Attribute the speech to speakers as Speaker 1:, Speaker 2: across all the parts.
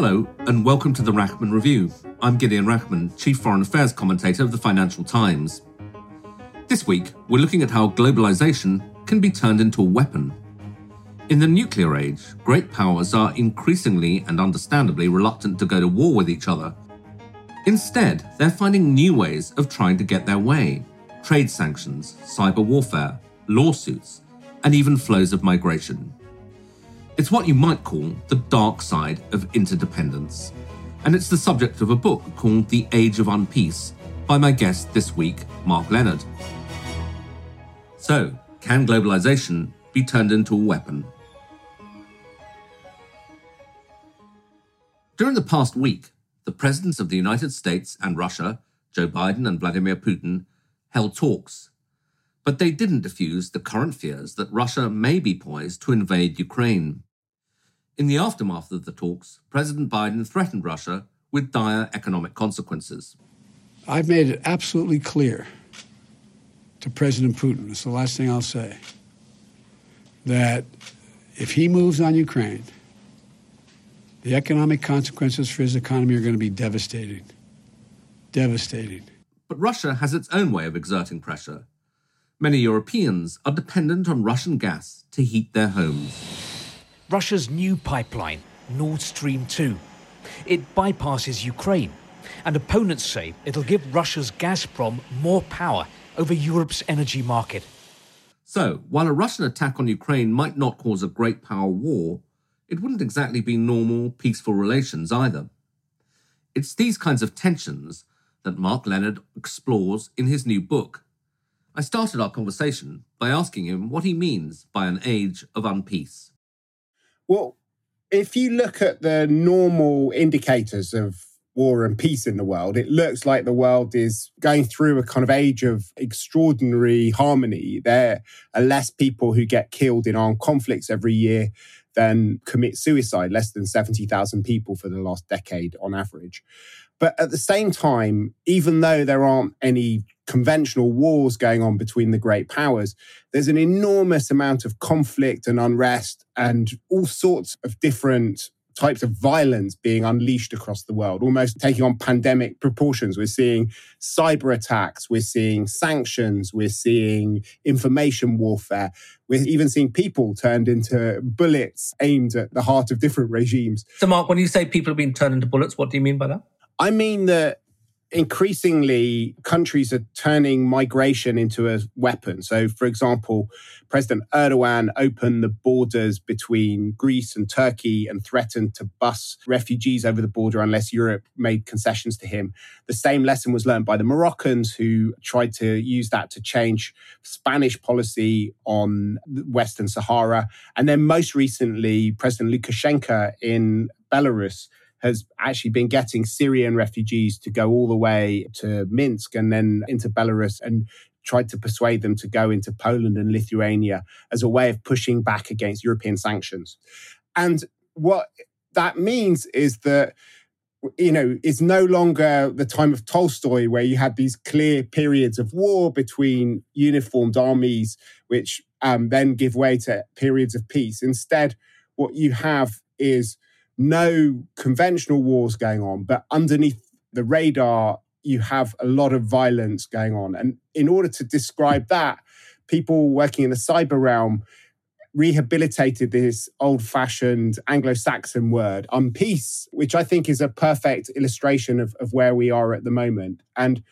Speaker 1: Hello, and welcome to the Rachman Review. I'm Gideon Rachman, Chief Foreign Affairs Commentator of the Financial Times. This week, we're looking at how globalization can be turned into a weapon. In the nuclear age, great powers are increasingly and understandably reluctant to go to war with each other. Instead, they're finding new ways of trying to get their way trade sanctions, cyber warfare, lawsuits, and even flows of migration. It's what you might call the dark side of interdependence. And it's the subject of a book called The Age of Unpeace by my guest this week, Mark Leonard. So, can globalization be turned into a weapon? During the past week, the presidents of the United States and Russia, Joe Biden and Vladimir Putin, held talks. But they didn't diffuse the current fears that Russia may be poised to invade Ukraine. In the aftermath of the talks, President Biden threatened Russia with dire economic consequences.
Speaker 2: I've made it absolutely clear to President Putin, it's the last thing I'll say, that if he moves on Ukraine, the economic consequences for his economy are going to be devastating. Devastating.
Speaker 1: But Russia has its own way of exerting pressure. Many Europeans are dependent on Russian gas to heat their homes.
Speaker 3: Russia's new pipeline, Nord Stream 2. It bypasses Ukraine, and opponents say it'll give Russia's Gazprom more power over Europe's energy market.
Speaker 1: So, while a Russian attack on Ukraine might not cause a great power war, it wouldn't exactly be normal, peaceful relations either. It's these kinds of tensions that Mark Leonard explores in his new book. I started our conversation by asking him what he means by an age of unpeace.
Speaker 4: Well, if you look at the normal indicators of war and peace in the world, it looks like the world is going through a kind of age of extraordinary harmony. There are less people who get killed in armed conflicts every year than commit suicide, less than 70,000 people for the last decade on average. But at the same time, even though there aren't any conventional wars going on between the great powers, there's an enormous amount of conflict and unrest and all sorts of different types of violence being unleashed across the world, almost taking on pandemic proportions. We're seeing cyber attacks, we're seeing sanctions, we're seeing information warfare, we're even seeing people turned into bullets aimed at the heart of different regimes.
Speaker 1: So, Mark, when you say people have been turned into bullets, what do you mean by that?
Speaker 4: I mean that increasingly countries are turning migration into a weapon. So, for example, President Erdogan opened the borders between Greece and Turkey and threatened to bus refugees over the border unless Europe made concessions to him. The same lesson was learned by the Moroccans, who tried to use that to change Spanish policy on Western Sahara. And then, most recently, President Lukashenko in Belarus has actually been getting Syrian refugees to go all the way to Minsk and then into Belarus and tried to persuade them to go into Poland and Lithuania as a way of pushing back against European sanctions. And what that means is that you know, it's no longer the time of Tolstoy where you had these clear periods of war between uniformed armies, which um, then give way to periods of peace. Instead, what you have is no conventional wars going on, but underneath the radar, you have a lot of violence going on. And in order to describe that, people working in the cyber realm rehabilitated this old fashioned Anglo Saxon word, unpeace, which I think is a perfect illustration of, of where we are at the moment. And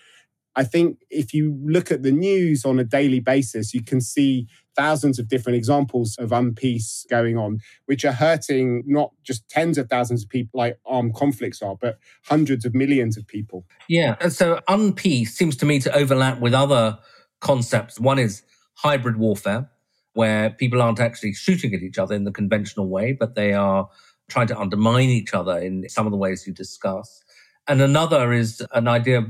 Speaker 4: I think if you look at the news on a daily basis, you can see thousands of different examples of unpeace going on, which are hurting not just tens of thousands of people like armed conflicts are, but hundreds of millions of people.
Speaker 1: Yeah. And so unpeace seems to me to overlap with other concepts. One is hybrid warfare. where people aren't actually shooting at each other in the conventional way, but they are trying to undermine each other in some of the ways you discuss. And another is an idea of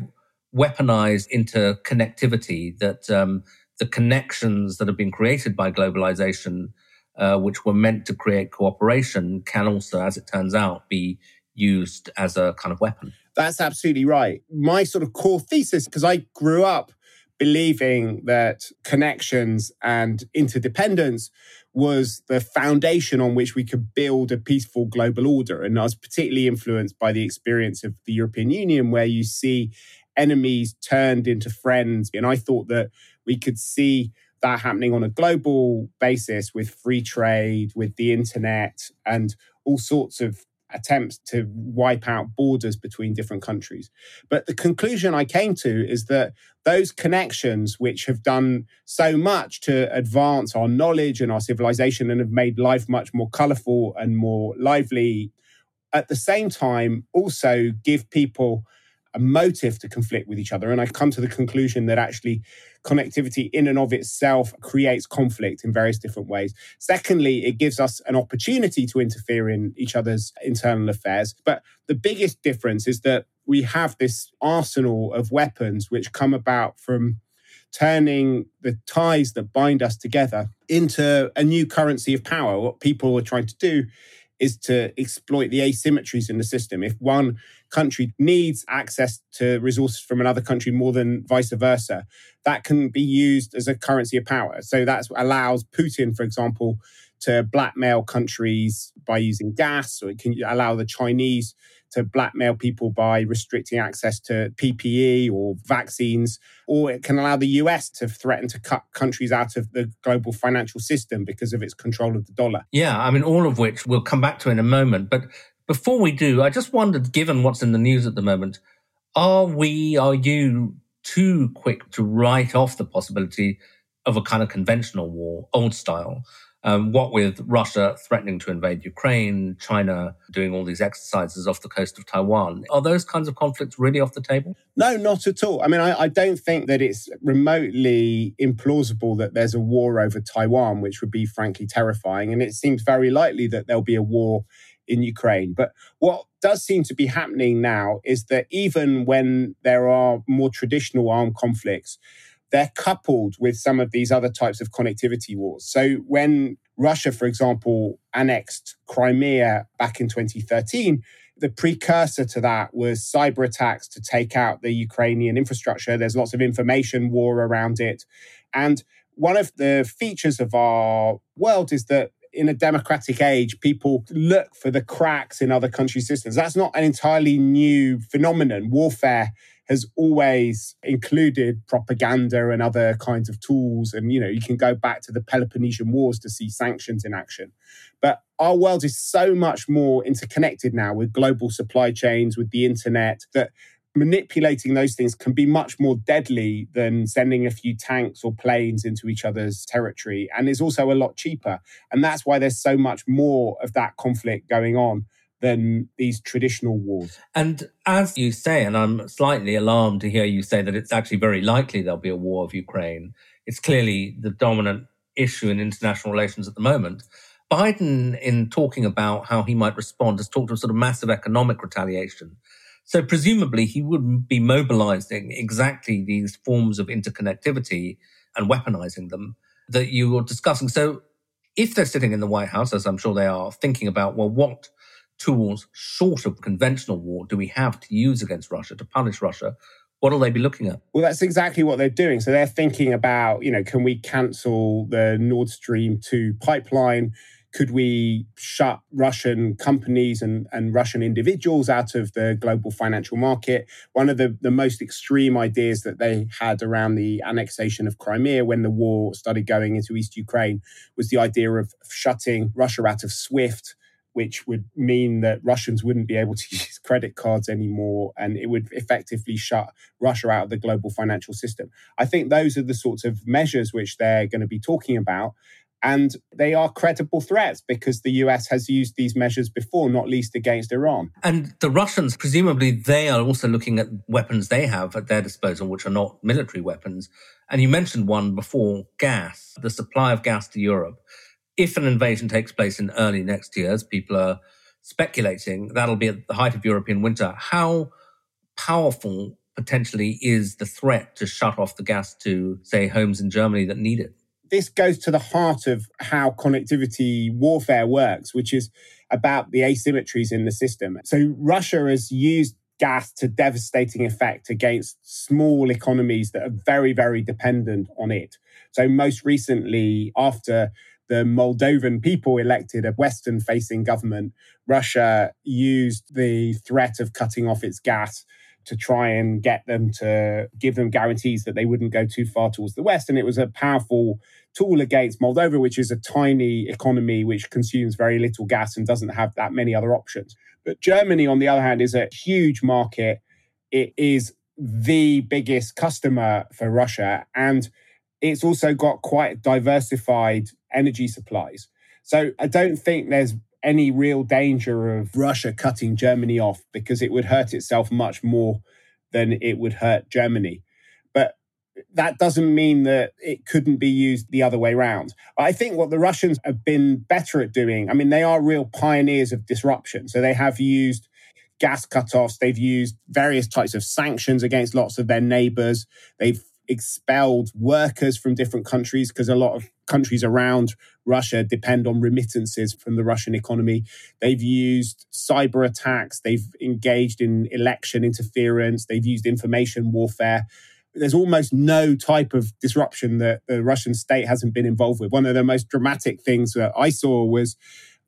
Speaker 1: weaponized interconnectivity that um, the connections that have been created by globalization, uh, which were meant to create cooperation, can also, as it turns out, be used as a kind of weapon.
Speaker 4: That's absolutely right. My sort of core thesis, because I grew up believing that connections and interdependence was the foundation on which we could build a peaceful global order. And I was particularly influenced by the experience of the European Union, where you see enemies turned into friends. And I thought that we could see that happening on a global basis with free trade, with the internet, and all sorts of attempts to wipe out borders between different countries. But the conclusion I came to is that those connections, which have done so much to advance our knowledge and our civilization and have made life much more colorful and more lively, at the same time also give people a motive to conflict with each other. And I've come to the conclusion that actually connectivity in and of itself creates conflict in various different ways. Secondly, it gives us an opportunity to interfere in each other's internal affairs. But the biggest difference is that we have this arsenal of weapons which come about from turning the ties that bind us together into a new currency of power. What people are trying to do is to exploit the asymmetries in the system. If one country needs access to resources from another country more than vice versa, that can be used as a currency of power. So that allows Putin, for example, to blackmail countries by using gas, or it can allow the Chinese to blackmail people by restricting access to PPE or vaccines, or it can allow the US to threaten to cut countries out of the global financial system because of its control of the dollar.
Speaker 1: Yeah, I mean, all of which we'll come back to in a moment. But before we do, I just wondered, given what's in the news at the moment, are we, are you too quick to write off the possibility of a kind of conventional war, old style? Um, what with Russia threatening to invade Ukraine, China doing all these exercises off the coast of Taiwan, are those kinds of conflicts really off the table?
Speaker 4: No, not at all. I mean, I, I don't think that it's remotely implausible that there's a war over Taiwan, which would be frankly terrifying. And it seems very likely that there'll be a war in Ukraine. But what does seem to be happening now is that even when there are more traditional armed conflicts, they're coupled with some of these other types of connectivity wars. So when Russia, for example, annexed Crimea back in 2013, the precursor to that was cyber attacks to take out the Ukrainian infrastructure. There's lots of information war around it. And one of the features of our world is that in a democratic age, people look for the cracks in other countries' systems. That's not an entirely new phenomenon. Warfare has always included propaganda and other kinds of tools. And, you know, you can go back to the Peloponnesian Wars to see sanctions in action. But our world is so much more interconnected now with global supply chains, with the internet, that manipulating those things can be much more deadly than sending a few tanks or planes into each other's territory and is also a lot cheaper. And that's why there's so much more of that conflict going on than these traditional wars.
Speaker 1: And as you say, and I'm slightly alarmed to hear you say that it's actually very likely there'll be a war of Ukraine. It's clearly the dominant issue in international relations at the moment. Biden, in talking about how he might respond, has talked of sort of massive economic retaliation. So presumably he would be mobilizing exactly these forms of interconnectivity and weaponizing them that you were discussing. So if they're sitting in the White House, as I'm sure they are, thinking about, well, what tools short of conventional war do we have to use against Russia to punish Russia? What will they be looking at?
Speaker 4: Well, that's exactly what they're doing. So they're thinking about, you know, can we cancel the Nord Stream 2 pipeline? Could we shut Russian companies and, and Russian individuals out of the global financial market? One of the, the most extreme ideas that they had around the annexation of Crimea when the war started going into East Ukraine was the idea of shutting Russia out of SWIFT which would mean that Russians wouldn't be able to use credit cards anymore and it would effectively shut Russia out of the global financial system. I think those are the sorts of measures which they're going to be talking about. And they are credible threats because the US has used these measures before, not least against Iran.
Speaker 1: And the Russians, presumably, they are also looking at weapons they have at their disposal, which are not military weapons. And you mentioned one before gas, the supply of gas to Europe. If an invasion takes place in early next year, as people are speculating, that'll be at the height of European winter. How powerful potentially is the threat to shut off the gas to, say, homes in Germany that need it?
Speaker 4: this goes to the heart of how connectivity warfare works, which is about the asymmetries in the system. So Russia has used gas to devastating effect against small economies that are very, very dependent on it. So most recently, after the Moldovan people elected a Western facing government, Russia used the threat of cutting off its gas to try and get them to give them guarantees that they wouldn't go too far towards the West. And it was a powerful tool against Moldova, which is a tiny economy which consumes very little gas and doesn't have that many other options. But Germany, on the other hand, is a huge market. It is the biggest customer for Russia. And it's also got quite diversified energy supplies. So I don't think there's any real danger of Russia cutting Germany off because it would hurt itself much more than it would hurt Germany. But that doesn't mean that it couldn't be used the other way around. I think what the Russians have been better at doing, I mean, they are real pioneers of disruption. So they have used gas cutoffs, they've used various types of sanctions against lots of their neighbors, they've expelled workers from different countries because a lot of countries around Russia depend on remittances from the Russian economy. They've used cyber attacks, they've engaged in election interference, they've used information warfare. There's almost no type of disruption that the Russian state hasn't been involved with. One of the most dramatic things that I saw was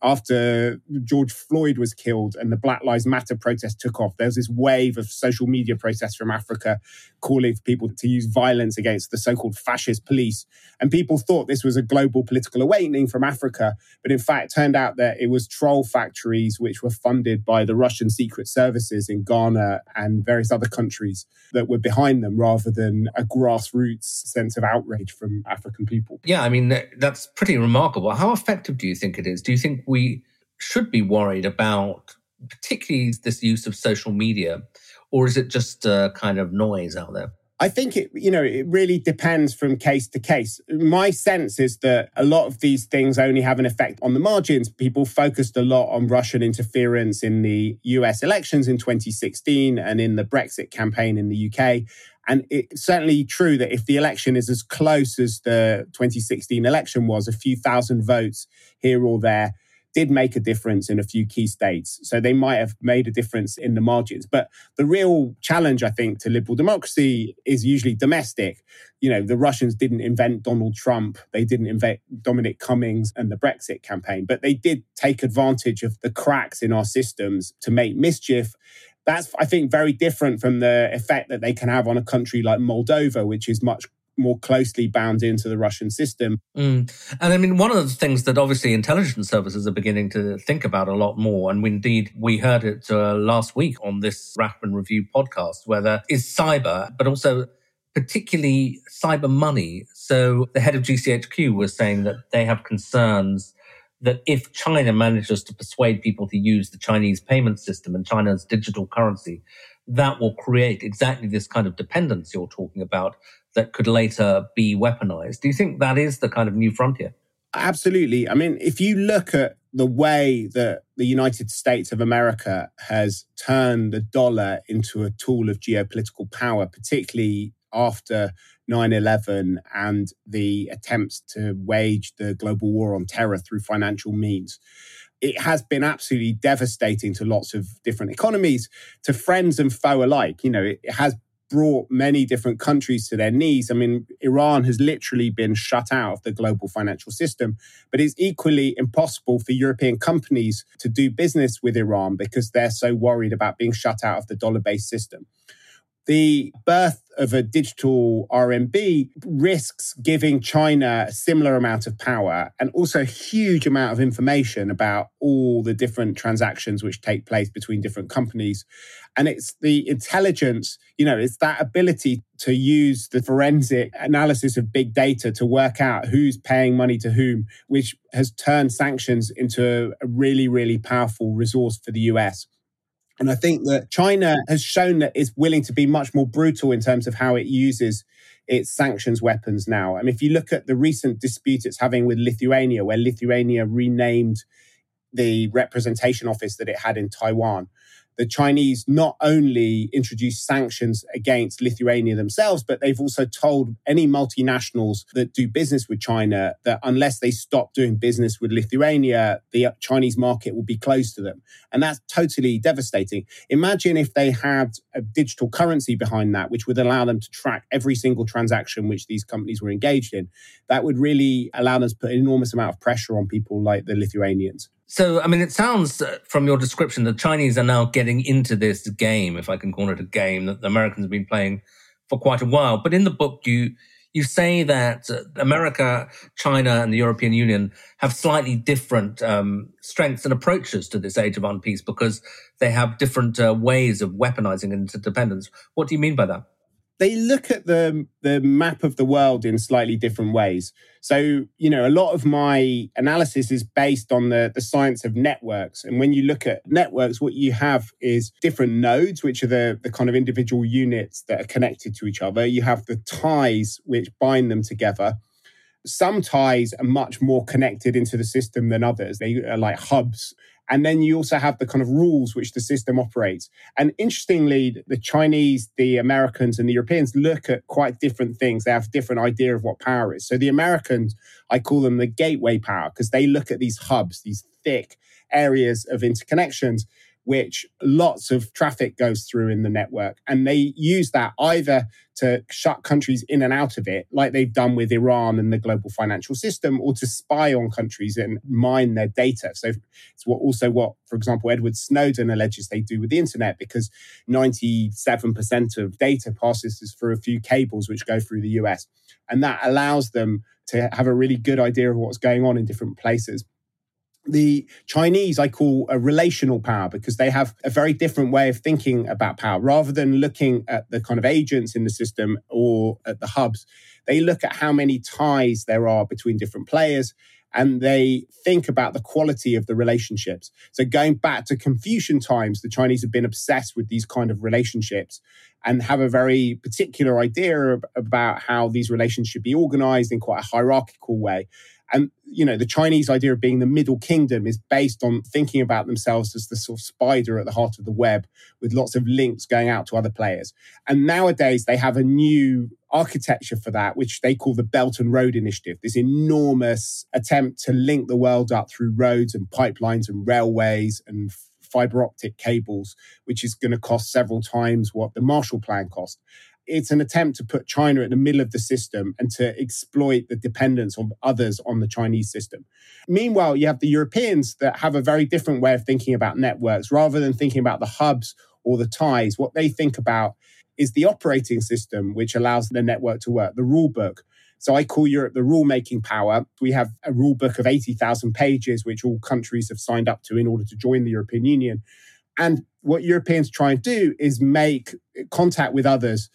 Speaker 4: after George Floyd was killed and the Black Lives Matter protest took off, there was this wave of social media protests from Africa calling for people to use violence against the so called fascist police. And people thought this was a global political awakening from Africa. But in fact, turned out that it was troll factories which were funded by the Russian secret services in Ghana and various other countries that were behind them rather than a grassroots sense of outrage from African people.
Speaker 1: Yeah, I mean, that's pretty remarkable. How effective do you think it is? Do you think we should be worried about, particularly this use of social media, or is it just a kind of noise out there?
Speaker 4: I think it, you know, it really depends from case to case. My sense is that a lot of these things only have an effect on the margins. People focused a lot on Russian interference in the US elections in 2016 and in the Brexit campaign in the UK. And it's certainly true that if the election is as close as the 2016 election was, a few thousand votes here or there, did make a difference in a few key states. So they might have made a difference in the margins. But the real challenge, I think, to liberal democracy is usually domestic. You know, the Russians didn't invent Donald Trump, they didn't invent Dominic Cummings and the Brexit campaign, but they did take advantage of the cracks in our systems to make mischief that's i think very different from the effect that they can have on a country like moldova which is much more closely bound into the Russian system.
Speaker 1: Mm. And I mean, one of the things that obviously intelligence services are beginning to think about a lot more, and indeed we heard it uh, last week on this Rachman Review podcast, where there is cyber, but also particularly cyber money. So the head of GCHQ was saying that they have concerns that if China manages to persuade people to use the Chinese payment system and China's digital currency, that will create exactly this kind of dependence you're talking about that could later be weaponized. Do you think that is the kind of new frontier?
Speaker 4: Absolutely. I mean, if you look at the way that the United States of America has turned the dollar into a tool of geopolitical power, particularly after 9 11 and the attempts to wage the global war on terror through financial means. It has been absolutely devastating to lots of different economies, to friends and foe alike. You know, it has brought many different countries to their knees. I mean, Iran has literally been shut out of the global financial system, but it's equally impossible for European companies to do business with Iran because they're so worried about being shut out of the dollar based system. The birth of a digital RMB risks giving China a similar amount of power and also a huge amount of information about all the different transactions which take place between different companies. And it's the intelligence, you know, it's that ability to use the forensic analysis of big data to work out who's paying money to whom, which has turned sanctions into a really, really powerful resource for the US. And I think that China has shown that it's willing to be much more brutal in terms of how it uses its sanctions weapons now. I mean, if you look at the recent dispute it's having with Lithuania, where Lithuania renamed the representation office that it had in Taiwan, the Chinese not only introduced sanctions against Lithuania themselves, but they've also told any multinationals that do business with China that unless they stop doing business with Lithuania, the Chinese market will be closed to them. And that's totally devastating. Imagine if they had a digital currency behind that, which would allow them to track every single transaction which these companies were engaged in. That would really allow them to put an enormous amount of pressure on people like the Lithuanians.
Speaker 1: So, I mean, it sounds uh, from your description the Chinese are now getting into this game, if I can call it a game, that the Americans have been playing for quite a while. But in the book, you you say that uh, America, China, and the European Union have slightly different um, strengths and approaches to this age of unpeace because they have different uh, ways of weaponizing interdependence. What do you mean by that?
Speaker 4: They look at the the map of the world in slightly different ways. So, you know, a lot of my analysis is based on the, the science of networks. And when you look at networks, what you have is different nodes, which are the, the kind of individual units that are connected to each other. You have the ties which bind them together. Some ties are much more connected into the system than others. They are like hubs and then you also have the kind of rules which the system operates. And interestingly, the Chinese, the Americans, and the Europeans look at quite different things. They have different idea of what power is. So the Americans, I call them the gateway power because they look at these hubs, these thick areas of interconnections which lots of traffic goes through in the network. And they use that either to shut countries in and out of it, like they've done with Iran and the global financial system, or to spy on countries and mine their data. So it's what also what, for example, Edward Snowden alleges they do with the internet, because 97% of data passes through a few cables which go through the US. And that allows them to have a really good idea of what's going on in different places the Chinese I call a relational power because they have a very different way of thinking about power. Rather than looking at the kind of agents in the system or at the hubs, they look at how many ties there are between different players and they think about the quality of the relationships. So going back to Confucian times, the Chinese have been obsessed with these kind of relationships and have a very particular idea about how these relations should be organized in quite a hierarchical way. And, you know, the Chinese idea of being the middle kingdom is based on thinking about themselves as the sort of spider at the heart of the web with lots of links going out to other players. And nowadays they have a new architecture for that, which they call the Belt and Road Initiative, this enormous attempt to link the world up through roads and pipelines and railways and fiber optic cables, which is going to cost several times what the Marshall Plan cost it's an attempt to put China at the middle of the system and to exploit the dependence of others on the Chinese system. Meanwhile, you have the Europeans that have a very different way of thinking about networks. Rather than thinking about the hubs or the ties, what they think about is the operating system which allows the network to work, the rule book. So I call Europe the rule making power. We have a rule book of 80,000 pages, which all countries have signed up to in order to join the European Union. And what Europeans try and do is make contact with others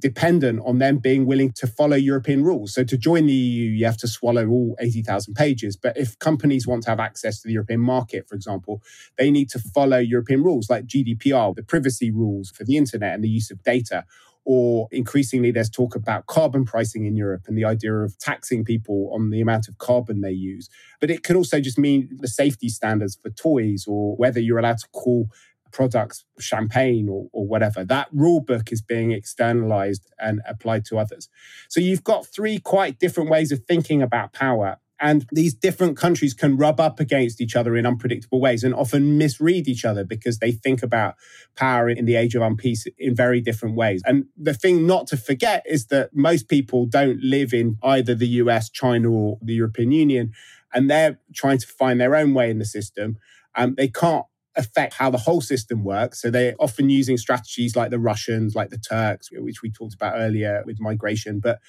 Speaker 4: dependent on them being willing to follow European rules. So to join the EU, you have to swallow all 80,000 pages. But if companies want to have access to the European market, for example, they need to follow European rules like GDPR, the privacy rules for the internet and the use of data. Or increasingly, there's talk about carbon pricing in Europe and the idea of taxing people on the amount of carbon they use. But it could also just mean the safety standards for toys or whether you're allowed to call products, champagne or, or whatever. That rule book is being externalized and applied to others. So you've got three quite different ways of thinking about power. And these different countries can rub up against each other in unpredictable ways and often misread each other because they think about power in the age of unpeace in very different ways. And the thing not to forget is that most people don't live in either the US, China, or the European Union, and they're trying to find their own way in the system. Um, they can't affect how the whole system works. So they're often using strategies like the Russians, like the Turks, which we talked about earlier with migration. But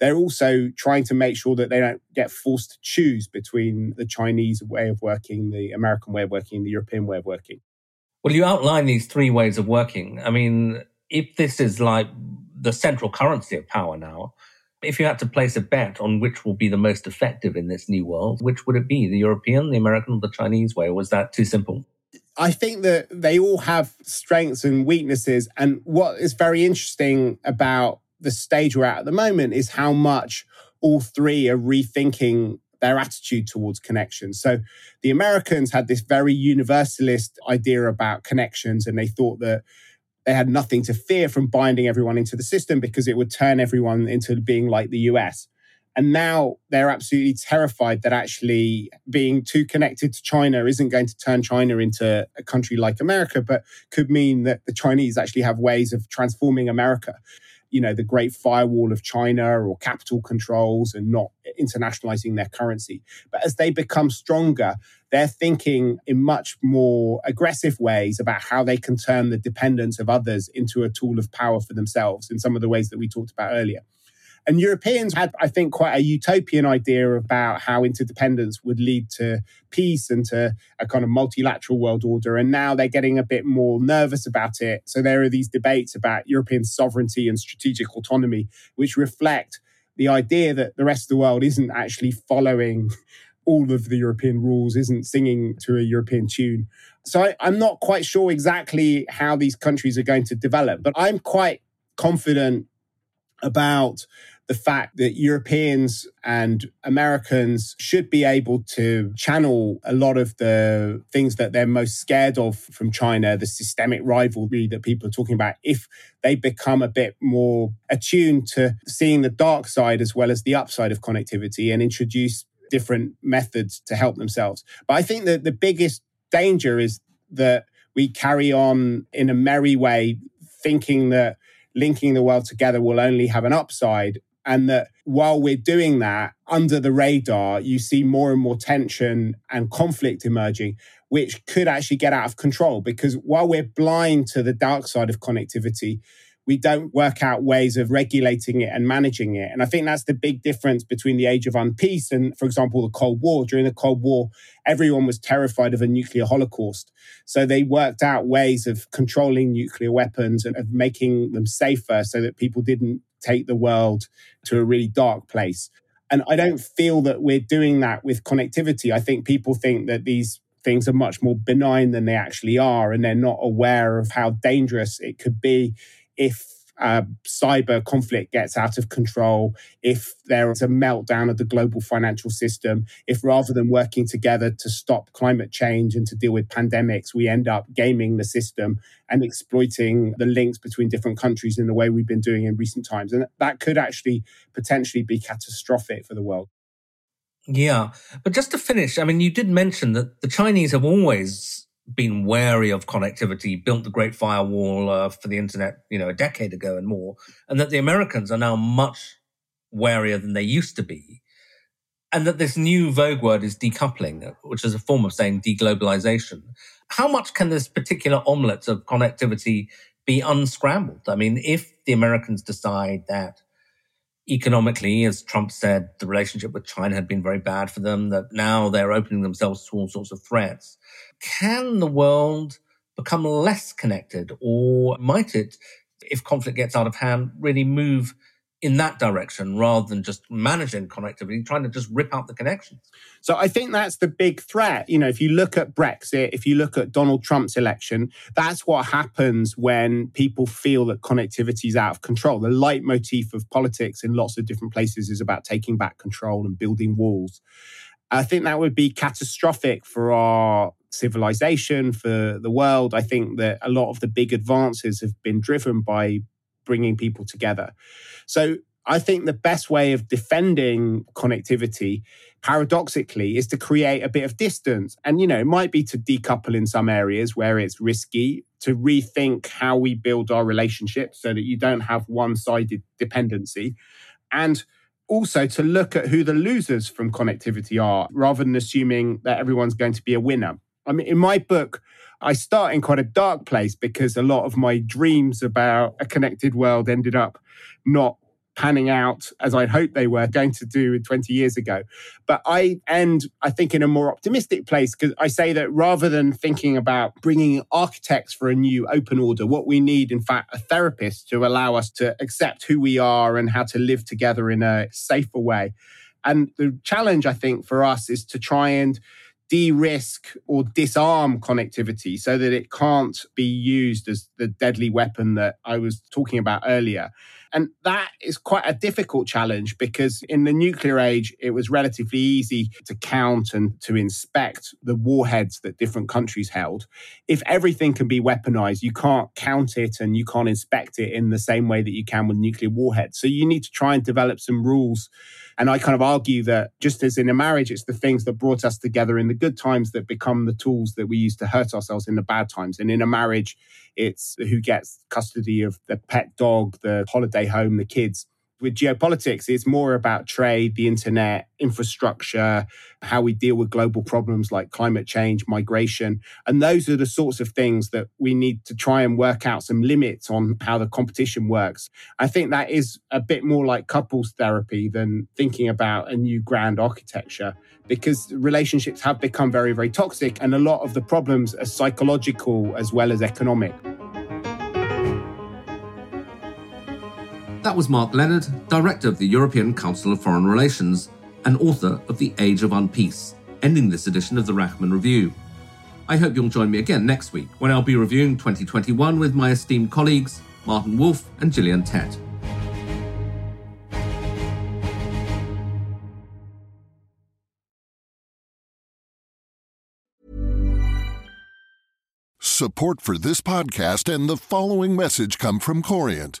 Speaker 4: they're also trying to make sure that they don't get forced to choose between the Chinese way of working, the American way of working, the European way of working.
Speaker 1: Well, you outline these three ways of working. I mean, if this is like the central currency of power now, if you had to place a bet on which will be the most effective in this new world, which would it be? The European, the American, or the Chinese way? Was that too simple?
Speaker 4: I think that they all have strengths and weaknesses. And what is very interesting about the stage we're at at the moment is how much all three are rethinking their attitude towards connections. So the Americans had this very universalist idea about connections, and they thought that they had nothing to fear from binding everyone into the system because it would turn everyone into being like the US. And now they're absolutely terrified that actually being too connected to China isn't going to turn China into a country like America, but could mean that the Chinese actually have ways of transforming America. You know, the great firewall of China or capital controls and not internationalizing their currency. But as they become stronger, they're thinking in much more aggressive ways about how they can turn the dependence of others into a tool of power for themselves in some of the ways that we talked about earlier. And Europeans had, I think, quite a utopian idea about how interdependence would lead to peace and to a kind of multilateral world order. And now they're getting a bit more nervous about it. So there are these debates about European sovereignty and strategic autonomy, which reflect the idea that the rest of the world isn't actually following all of the European rules, isn't singing to a European tune. So I, I'm not quite sure exactly how these countries are going to develop, but I'm quite confident about the fact that Europeans and Americans should be able to channel a lot of the things that they're most scared of from China, the systemic rivalry that people are talking about, if they become a bit more attuned to seeing the dark side as well as the upside of connectivity and introduce different methods to help themselves. But I think that the biggest danger is that we carry on in a merry way, thinking that linking the world together will only have an upside and that while we're doing that, under the radar, you see more and more tension and conflict emerging, which could actually get out of control. Because while we're blind to the dark side of connectivity, we don't work out ways of regulating it and managing it. And I think that's the big difference between the age of unpeace and, for example, the Cold War. During the Cold War, everyone was terrified of a nuclear holocaust. So they worked out ways of controlling nuclear weapons and of making them safer so that people didn't take the world to a really dark place. And I don't feel that we're doing that with connectivity. I think people think that these things are much more benign than they actually are, and they're not aware of how dangerous it could be if cyber conflict gets out of control, if there is a meltdown of the global financial system, if rather than working together to stop climate change and to deal with pandemics, we end up gaming the system and exploiting the links between different countries in the way we've been doing in recent times. And that could actually potentially be catastrophic for the world.
Speaker 1: Yeah. But just to finish, I mean, you did mention that the Chinese have always been wary of connectivity, built the Great Firewall uh, for the internet, you know, a decade ago and more, and that the Americans are now much warier than they used to be, and that this new vogue word is decoupling, which is a form of saying deglobalization. How much can this particular omelette of connectivity be unscrambled? I mean, if the Americans decide that economically, as Trump said, the relationship with China had been very bad for them, that now they're opening themselves to all sorts of threats. Can the world become less connected or might it, if conflict gets out of hand, really move in that direction rather than just managing connectivity, trying to just rip out the connections.
Speaker 4: So I think that's the big threat. You know, if you look at Brexit, if you look at Donald Trump's election, that's what happens when people feel that connectivity is out of control. The leitmotif of politics in lots of different places is about taking back control and building walls. I think that would be catastrophic for our civilization, for the world. I think that a lot of the big advances have been driven by bringing people together. So I think the best way of defending connectivity, paradoxically, is to create a bit of distance. And, you know, it might be to decouple in some areas where it's risky, to rethink how we build our relationships so that you don't have one sided dependency. And also to look at who the losers from connectivity are rather than assuming that everyone's going to be a winner. I mean, in my book, I start in quite a dark place because a lot of my dreams about a connected world ended up not panning out as I'd hoped they were going to do 20 years ago. But I end, I think, in a more optimistic place because I say that rather than thinking about bringing architects for a new open order, what we need, in fact, a therapist to allow us to accept who we are and how to live together in a safer way. And the challenge, I think, for us is to try and de risk or disarm connectivity so that it can't be used as the deadly weapon that I was talking about earlier. And that is quite a difficult challenge because in the nuclear age, it was relatively easy to count and to inspect the warheads that different countries held. If everything can be weaponized, you can't count it and you can't inspect it in the same way that you can with nuclear warheads. So you need to try and develop some rules and I kind of argue that just as in a marriage, it's the things that brought us together in the good times that become the tools that we use to hurt ourselves in the bad times. And in a marriage, it's who gets custody of the pet dog, the holiday home, the kids with geopolitics, it's more about trade, the internet, infrastructure, how we deal with global problems like climate change, migration. And those are the sorts of things that we need to try and work out some limits on how the competition works. I think that is a bit more like couples therapy than thinking about a new grand architecture because relationships have become very, very toxic. And a lot of the problems are psychological as well as economic.
Speaker 5: That was Mark Leonard, Director of the European Council of Foreign Relations and author of The Age of Unpeace, ending this edition of the Rachman Review. I hope you'll join me again next week when I'll be reviewing 2021 with my esteemed colleagues Martin Wolf and Gillian Tett.
Speaker 6: Support for this podcast and the following message come from Corient.